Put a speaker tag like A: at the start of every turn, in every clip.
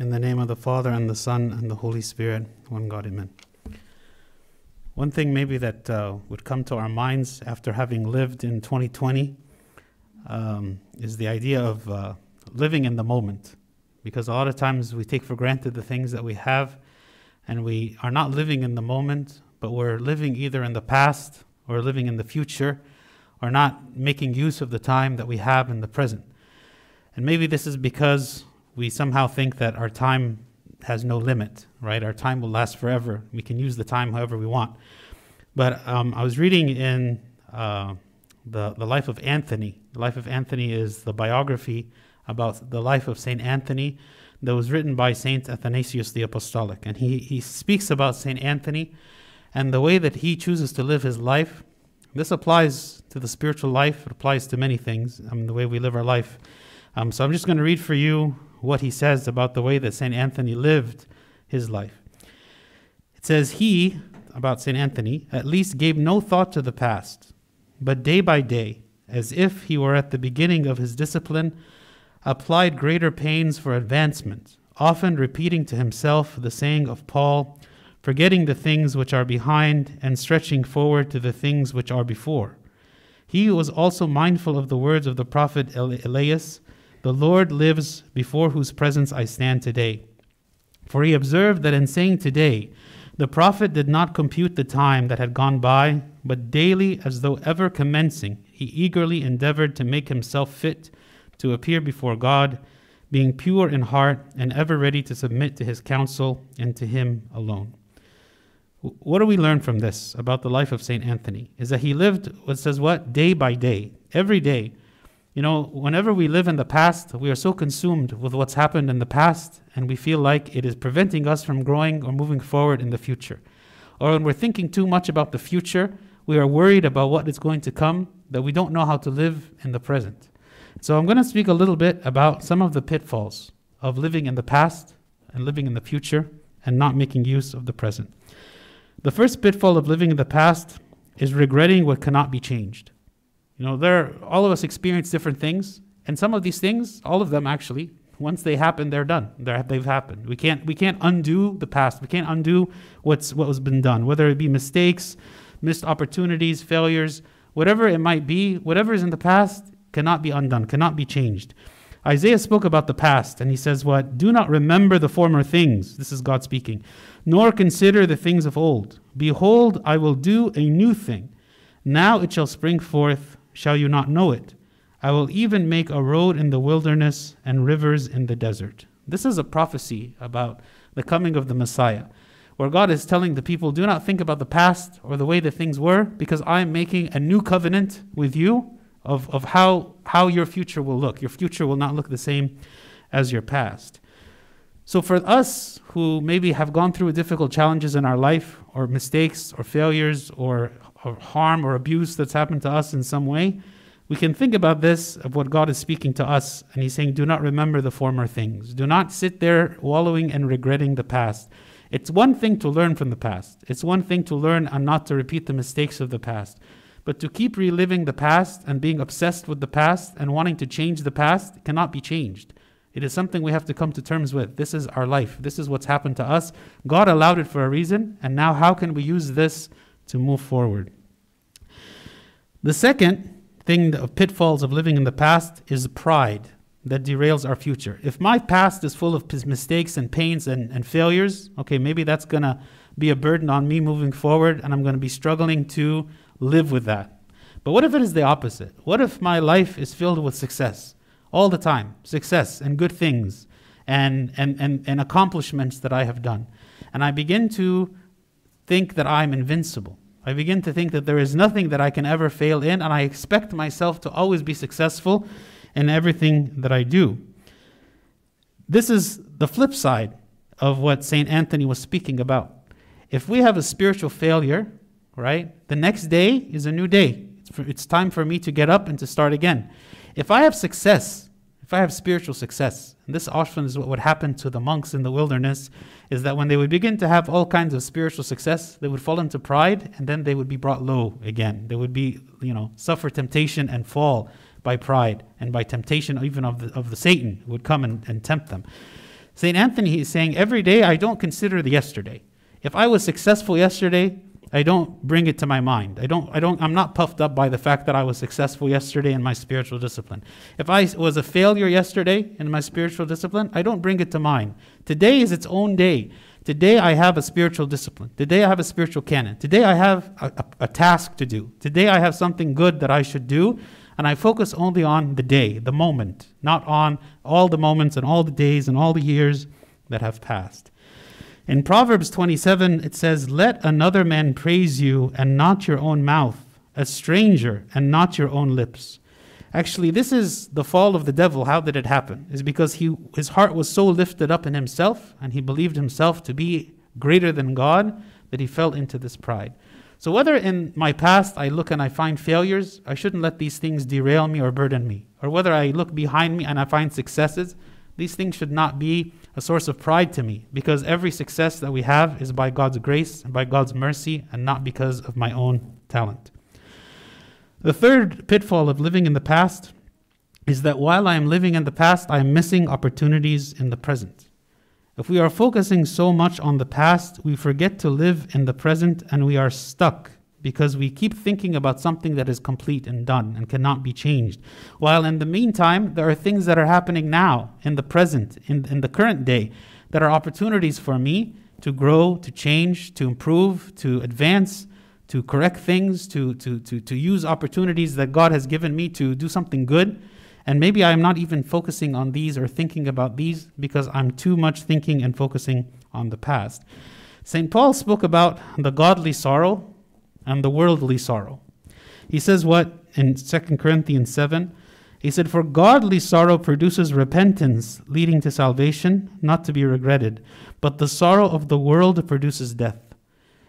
A: In the name of the Father, and the Son, and the Holy Spirit, one God, amen. One thing maybe that uh, would come to our minds after having lived in 2020 um, is the idea of uh, living in the moment. Because a lot of times we take for granted the things that we have, and we are not living in the moment, but we're living either in the past or living in the future, or not making use of the time that we have in the present. And maybe this is because we somehow think that our time has no limit, right? Our time will last forever. We can use the time however we want. But um, I was reading in uh, the, the life of Anthony. The life of Anthony is the biography about the life of St. Anthony that was written by St. Athanasius the Apostolic. And he, he speaks about St. Anthony and the way that he chooses to live his life. This applies to the spiritual life, it applies to many things, I mean, the way we live our life. Um, so I'm just going to read for you what he says about the way that St. Anthony lived his life. It says, He, about St. Anthony, at least gave no thought to the past, but day by day, as if he were at the beginning of his discipline, applied greater pains for advancement, often repeating to himself the saying of Paul, forgetting the things which are behind and stretching forward to the things which are before. He was also mindful of the words of the prophet Elias the Lord lives before whose presence I stand today. For he observed that in saying today, the prophet did not compute the time that had gone by, but daily, as though ever commencing, he eagerly endeavored to make himself fit to appear before God, being pure in heart and ever ready to submit to his counsel and to him alone. What do we learn from this about the life of St. Anthony? Is that he lived, what says what? Day by day, every day, you know, whenever we live in the past, we are so consumed with what's happened in the past, and we feel like it is preventing us from growing or moving forward in the future. Or when we're thinking too much about the future, we are worried about what is going to come, that we don't know how to live in the present. So I'm going to speak a little bit about some of the pitfalls of living in the past and living in the future and not making use of the present. The first pitfall of living in the past is regretting what cannot be changed. You know, there all of us experience different things, and some of these things, all of them actually, once they happen, they're done. They're, they've happened. We can't we can't undo the past. We can't undo what's what has been done, whether it be mistakes, missed opportunities, failures, whatever it might be. Whatever is in the past cannot be undone, cannot be changed. Isaiah spoke about the past, and he says, What? Do not remember the former things. This is God speaking. Nor consider the things of old. Behold, I will do a new thing. Now it shall spring forth shall you not know it? I will even make a road in the wilderness and rivers in the desert. This is a prophecy about the coming of the Messiah, where God is telling the people, Do not think about the past or the way that things were, because I am making a new covenant with you of, of how, how your future will look. Your future will not look the same as your past. So, for us who maybe have gone through difficult challenges in our life, or mistakes, or failures, or or harm or abuse that's happened to us in some way, we can think about this of what God is speaking to us, and He's saying, Do not remember the former things. Do not sit there wallowing and regretting the past. It's one thing to learn from the past, it's one thing to learn and not to repeat the mistakes of the past. But to keep reliving the past and being obsessed with the past and wanting to change the past cannot be changed. It is something we have to come to terms with. This is our life. This is what's happened to us. God allowed it for a reason, and now how can we use this to move forward. The second thing of pitfalls of living in the past is pride that derails our future. If my past is full of mistakes and pains and, and failures, okay, maybe that's going to be a burden on me moving forward and I'm going to be struggling to live with that. But what if it is the opposite? What if my life is filled with success all the time? Success and good things and, and, and, and accomplishments that I have done. And I begin to think that I'm invincible. I begin to think that there is nothing that I can ever fail in, and I expect myself to always be successful in everything that I do. This is the flip side of what St. Anthony was speaking about. If we have a spiritual failure, right, the next day is a new day. It's, for, it's time for me to get up and to start again. If I have success, if I have spiritual success, and this often is what would happen to the monks in the wilderness, is that when they would begin to have all kinds of spiritual success, they would fall into pride and then they would be brought low again. They would be, you know, suffer temptation and fall by pride and by temptation even of the, of the Satan would come and, and tempt them. St. Anthony is saying, every day I don't consider the yesterday. If I was successful yesterday, I don't bring it to my mind. I don't, I don't, I'm not puffed up by the fact that I was successful yesterday in my spiritual discipline. If I was a failure yesterday in my spiritual discipline, I don't bring it to mind. Today is its own day. Today I have a spiritual discipline. Today I have a spiritual canon. Today I have a, a, a task to do. Today I have something good that I should do. And I focus only on the day, the moment, not on all the moments and all the days and all the years that have passed. In Proverbs 27, it says, Let another man praise you and not your own mouth, a stranger and not your own lips. Actually, this is the fall of the devil. How did it happen? Is because he, his heart was so lifted up in himself and he believed himself to be greater than God that he fell into this pride. So, whether in my past I look and I find failures, I shouldn't let these things derail me or burden me. Or whether I look behind me and I find successes, these things should not be a source of pride to me because every success that we have is by God's grace and by God's mercy and not because of my own talent. The third pitfall of living in the past is that while I am living in the past, I am missing opportunities in the present. If we are focusing so much on the past, we forget to live in the present and we are stuck because we keep thinking about something that is complete and done and cannot be changed. While in the meantime, there are things that are happening now, in the present, in, in the current day, that are opportunities for me to grow, to change, to improve, to advance, to correct things, to, to, to, to use opportunities that God has given me to do something good. And maybe I'm not even focusing on these or thinking about these because I'm too much thinking and focusing on the past. St. Paul spoke about the godly sorrow and the worldly sorrow. He says what in 2 Corinthians 7? He said, For godly sorrow produces repentance, leading to salvation, not to be regretted. But the sorrow of the world produces death.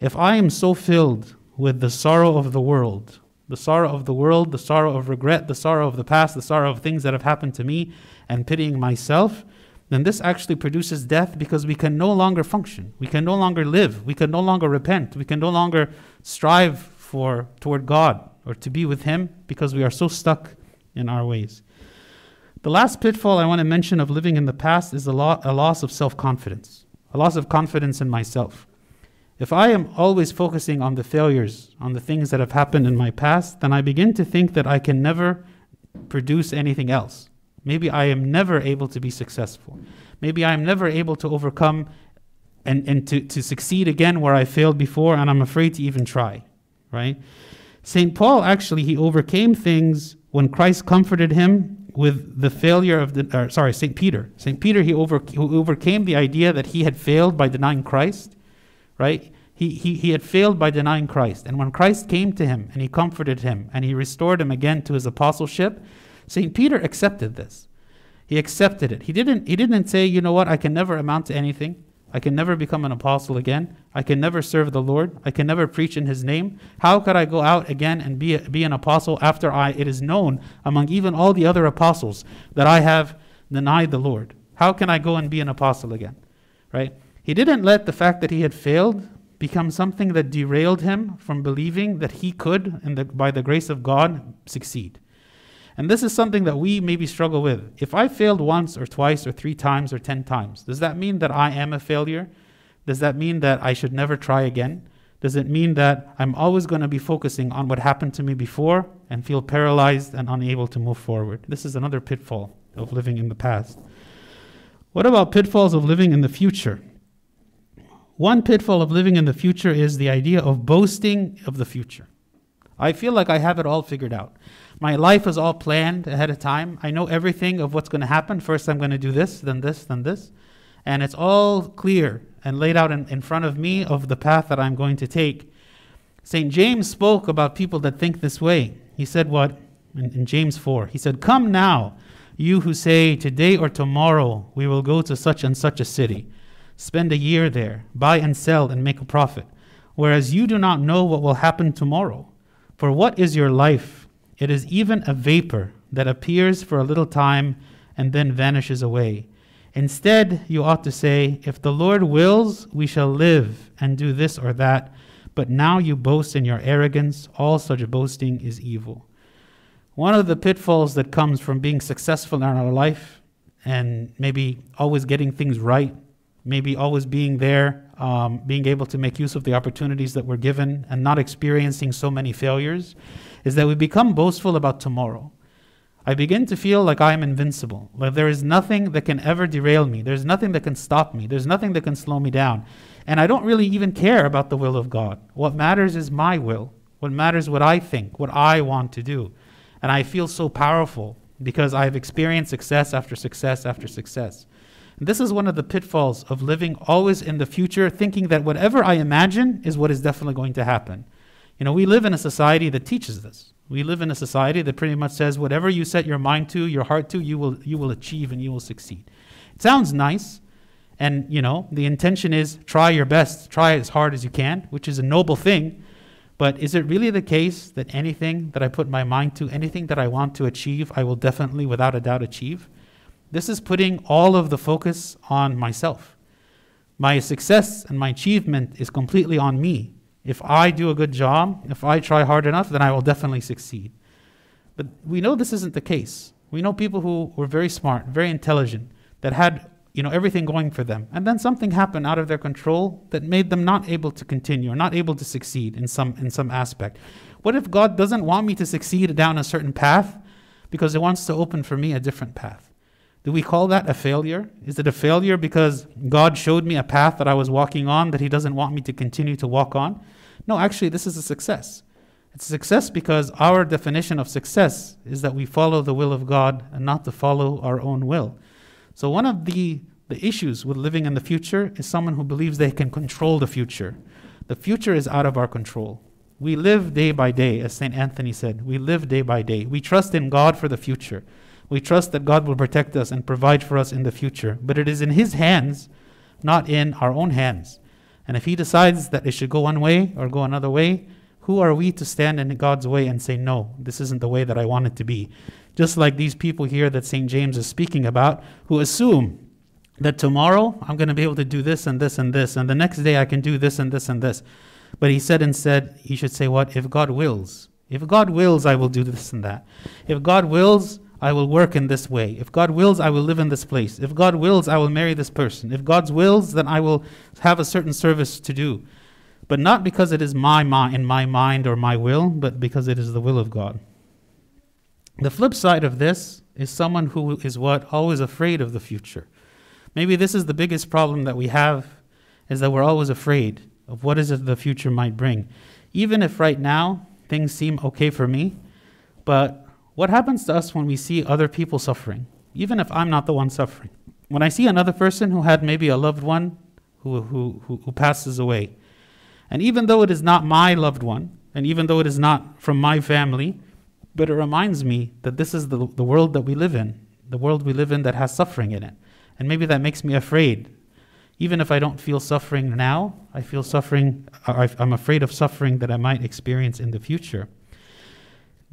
A: If I am so filled with the sorrow of the world, the sorrow of the world, the sorrow of regret, the sorrow of the past, the sorrow of things that have happened to me, and pitying myself, then this actually produces death because we can no longer function. We can no longer live. We can no longer repent. We can no longer strive for toward God or to be with Him because we are so stuck in our ways. The last pitfall I want to mention of living in the past is a, lo- a loss of self confidence, a loss of confidence in myself. If I am always focusing on the failures, on the things that have happened in my past, then I begin to think that I can never produce anything else. Maybe I am never able to be successful. Maybe I am never able to overcome and, and to, to succeed again where I failed before, and I'm afraid to even try, right? St. Paul actually, he overcame things when Christ comforted him with the failure of the, or, sorry, St. Peter. St. Peter, he, over, he overcame the idea that he had failed by denying Christ, right? He, he, he had failed by denying Christ. And when Christ came to him and he comforted him and he restored him again to his apostleship, St. Peter accepted this. He accepted it. He didn't, he didn't say, you know what, I can never amount to anything. I can never become an apostle again. I can never serve the Lord. I can never preach in his name. How could I go out again and be, be an apostle after I, it is known among even all the other apostles that I have denied the Lord? How can I go and be an apostle again? Right? He didn't let the fact that he had failed become something that derailed him from believing that he could, and by the grace of God, succeed. And this is something that we maybe struggle with. If I failed once or twice or three times or ten times, does that mean that I am a failure? Does that mean that I should never try again? Does it mean that I'm always going to be focusing on what happened to me before and feel paralyzed and unable to move forward? This is another pitfall of living in the past. What about pitfalls of living in the future? One pitfall of living in the future is the idea of boasting of the future. I feel like I have it all figured out. My life is all planned ahead of time. I know everything of what's going to happen. First, I'm going to do this, then this, then this. And it's all clear and laid out in, in front of me of the path that I'm going to take. St. James spoke about people that think this way. He said, What? In, in James 4, he said, Come now, you who say, Today or tomorrow we will go to such and such a city, spend a year there, buy and sell, and make a profit, whereas you do not know what will happen tomorrow. For what is your life? It is even a vapor that appears for a little time and then vanishes away. Instead, you ought to say, If the Lord wills, we shall live and do this or that. But now you boast in your arrogance. All such boasting is evil. One of the pitfalls that comes from being successful in our life and maybe always getting things right, maybe always being there, um, being able to make use of the opportunities that we're given, and not experiencing so many failures, is that we become boastful about tomorrow. I begin to feel like I am invincible. Like there is nothing that can ever derail me. There's nothing that can stop me. There's nothing that can slow me down. And I don't really even care about the will of God. What matters is my will. What matters what I think, what I want to do. And I feel so powerful because I've experienced success after success after success. And this is one of the pitfalls of living always in the future, thinking that whatever I imagine is what is definitely going to happen. You know, we live in a society that teaches this. We live in a society that pretty much says whatever you set your mind to, your heart to, you will you will achieve and you will succeed. It sounds nice, and you know, the intention is try your best, try as hard as you can, which is a noble thing. But is it really the case that anything that I put my mind to, anything that I want to achieve, I will definitely, without a doubt, achieve? This is putting all of the focus on myself. My success and my achievement is completely on me. If I do a good job, if I try hard enough, then I will definitely succeed. But we know this isn't the case. We know people who were very smart, very intelligent, that had you know everything going for them and then something happened out of their control that made them not able to continue or not able to succeed in some in some aspect what if god doesn't want me to succeed down a certain path because he wants to open for me a different path do we call that a failure is it a failure because god showed me a path that i was walking on that he doesn't want me to continue to walk on no actually this is a success it's a success because our definition of success is that we follow the will of god and not to follow our own will so one of the, the issues with living in the future is someone who believes they can control the future. The future is out of our control. We live day by day, as St. Anthony said. We live day by day. We trust in God for the future. We trust that God will protect us and provide for us in the future. But it is in His hands, not in our own hands. And if He decides that it should go one way or go another way, who are we to stand in God's way and say, no, this isn't the way that I want it to be? Just like these people here that St. James is speaking about, who assume that tomorrow I'm going to be able to do this and this and this, and the next day I can do this and this and this. But he said instead, he should say, What? If God wills. If God wills, I will do this and that. If God wills, I will work in this way. If God wills, I will live in this place. If God wills, I will marry this person. If God wills, then I will have a certain service to do. But not because it is my mind in my mind or my will, but because it is the will of God. The flip side of this is someone who is what? Always afraid of the future. Maybe this is the biggest problem that we have is that we're always afraid of what is it the future might bring. Even if right now things seem okay for me, but what happens to us when we see other people suffering? Even if I'm not the one suffering. When I see another person who had maybe a loved one who, who, who, who passes away, and even though it is not my loved one, and even though it is not from my family, but it reminds me that this is the, the world that we live in, the world we live in that has suffering in it. And maybe that makes me afraid. Even if I don't feel suffering now, I feel suffering, I'm afraid of suffering that I might experience in the future.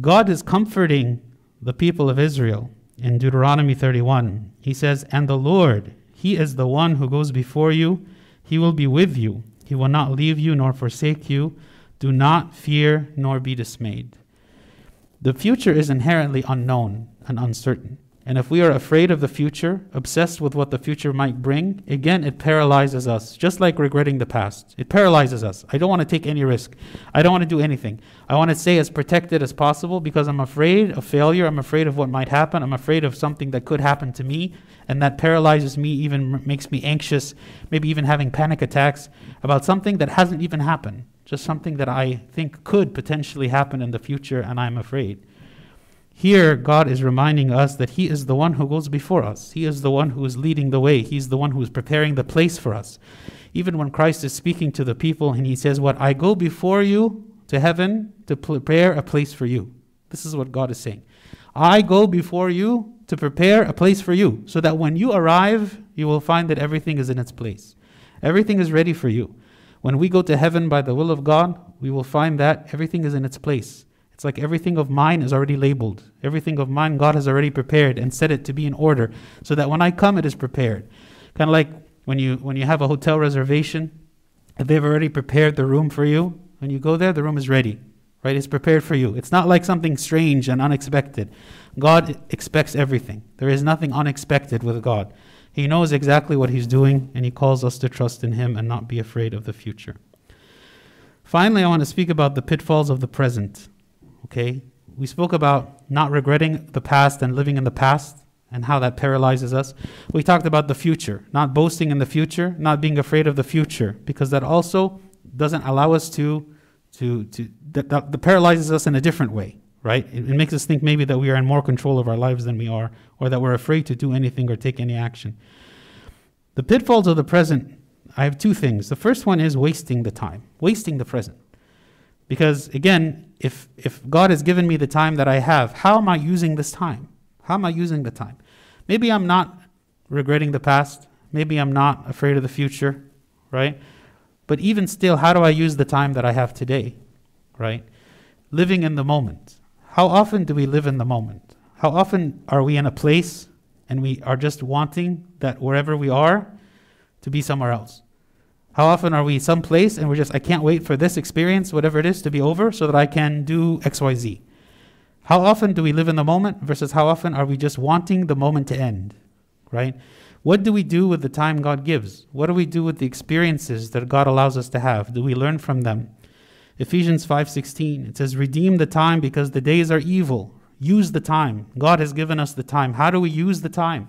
A: God is comforting the people of Israel in Deuteronomy 31. He says, And the Lord, He is the one who goes before you, He will be with you, He will not leave you nor forsake you. Do not fear nor be dismayed. The future is inherently unknown and uncertain. And if we are afraid of the future, obsessed with what the future might bring, again, it paralyzes us, just like regretting the past. It paralyzes us. I don't want to take any risk. I don't want to do anything. I want to stay as protected as possible because I'm afraid of failure. I'm afraid of what might happen. I'm afraid of something that could happen to me. And that paralyzes me, even makes me anxious, maybe even having panic attacks about something that hasn't even happened just something that I think could potentially happen in the future, and I'm afraid. Here, God is reminding us that He is the one who goes before us. He is the one who is leading the way. He's the one who is preparing the place for us. Even when Christ is speaking to the people and He says, What? I go before you to heaven to prepare a place for you. This is what God is saying. I go before you to prepare a place for you, so that when you arrive, you will find that everything is in its place. Everything is ready for you. When we go to heaven by the will of God, we will find that everything is in its place. Like everything of mine is already labeled. Everything of mine, God has already prepared and set it to be in order so that when I come, it is prepared. Kind of like when you, when you have a hotel reservation, they've already prepared the room for you, when you go there, the room is ready. right? It's prepared for you. It's not like something strange and unexpected. God expects everything. There is nothing unexpected with God. He knows exactly what He's doing, and He calls us to trust in Him and not be afraid of the future. Finally, I want to speak about the pitfalls of the present. Okay? We spoke about not regretting the past and living in the past and how that paralyzes us. We talked about the future, not boasting in the future, not being afraid of the future, because that also doesn't allow us to, to, to that, that, that paralyzes us in a different way, right? It, it makes us think maybe that we are in more control of our lives than we are, or that we're afraid to do anything or take any action. The pitfalls of the present, I have two things. The first one is wasting the time, wasting the present. Because again, if, if God has given me the time that I have, how am I using this time? How am I using the time? Maybe I'm not regretting the past. Maybe I'm not afraid of the future, right? But even still, how do I use the time that I have today, right? Living in the moment. How often do we live in the moment? How often are we in a place and we are just wanting that wherever we are to be somewhere else? How often are we someplace and we're just, I can't wait for this experience, whatever it is, to be over so that I can do XYZ? How often do we live in the moment versus how often are we just wanting the moment to end? Right? What do we do with the time God gives? What do we do with the experiences that God allows us to have? Do we learn from them? Ephesians 5:16 it says redeem the time because the days are evil. Use the time. God has given us the time. How do we use the time?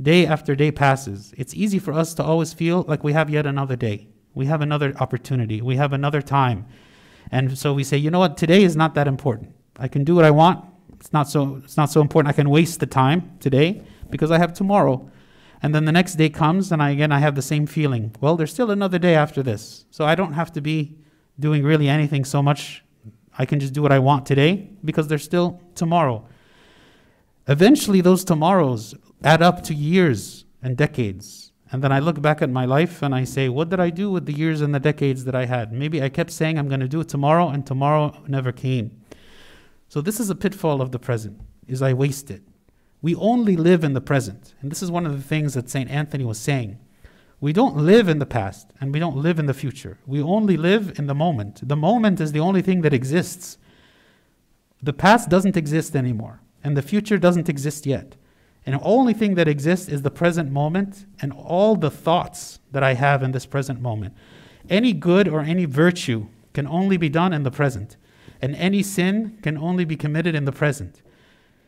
A: Day after day passes. It's easy for us to always feel like we have yet another day. We have another opportunity. We have another time. And so we say, you know what? Today is not that important. I can do what I want. It's not so it's not so important. I can waste the time today because I have tomorrow. And then the next day comes and I again I have the same feeling. Well, there's still another day after this. So I don't have to be doing really anything so much. I can just do what I want today because there's still tomorrow. Eventually those tomorrows add up to years and decades. And then I look back at my life and I say, what did I do with the years and the decades that I had? Maybe I kept saying I'm going to do it tomorrow and tomorrow never came. So this is a pitfall of the present, is I waste it. We only live in the present. And this is one of the things that St. Anthony was saying. We don't live in the past and we don't live in the future. We only live in the moment. The moment is the only thing that exists. The past doesn't exist anymore, and the future doesn't exist yet. And the only thing that exists is the present moment and all the thoughts that I have in this present moment. Any good or any virtue can only be done in the present and any sin can only be committed in the present.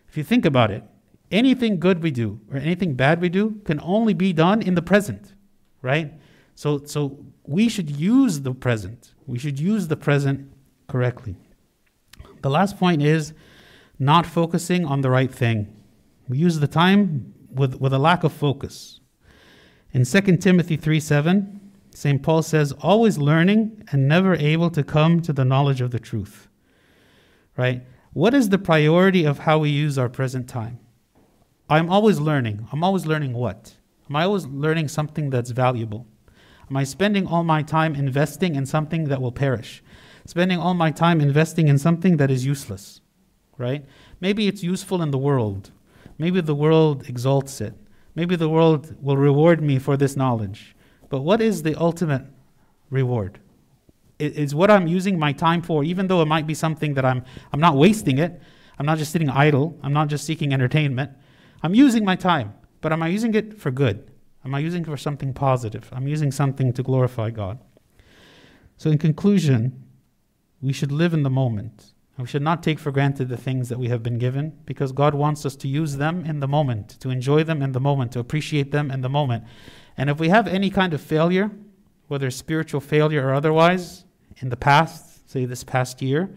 A: If you think about it, anything good we do or anything bad we do can only be done in the present, right? So, so we should use the present. We should use the present correctly. The last point is not focusing on the right thing. We use the time with, with a lack of focus. In 2 Timothy 3 7, St. Paul says, always learning and never able to come to the knowledge of the truth right? What is the priority of how we use our present time? I'm always learning. I'm always learning what? Am I always learning something that's valuable? Am I spending all my time investing in something that will perish? Spending all my time investing in something that is useless, right? Maybe it's useful in the world. Maybe the world exalts it. Maybe the world will reward me for this knowledge. But what is the ultimate reward? is what I'm using my time for, even though it might be something that I'm, I'm not wasting it. I'm not just sitting idle. I'm not just seeking entertainment. I'm using my time, but am I using it for good? Am I using it for something positive? I'm using something to glorify God. So, in conclusion, we should live in the moment. We should not take for granted the things that we have been given because God wants us to use them in the moment, to enjoy them in the moment, to appreciate them in the moment. And if we have any kind of failure, whether spiritual failure or otherwise, in the past, say this past year,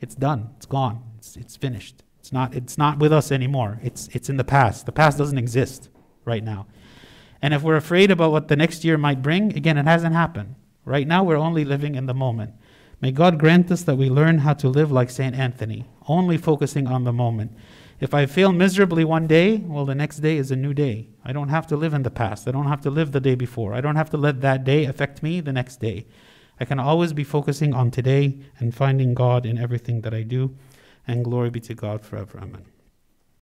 A: it's done. It's gone. It's, it's finished. It's not, it's not with us anymore. It's, it's in the past. The past doesn't exist right now. And if we're afraid about what the next year might bring, again, it hasn't happened. Right now, we're only living in the moment. May God grant us that we learn how to live like St. Anthony, only focusing on the moment. If I fail miserably one day, well, the next day is a new day. I don't have to live in the past. I don't have to live the day before. I don't have to let that day affect me the next day. I can always be focusing on today and finding God in everything that I do. And glory be to God forever. Amen.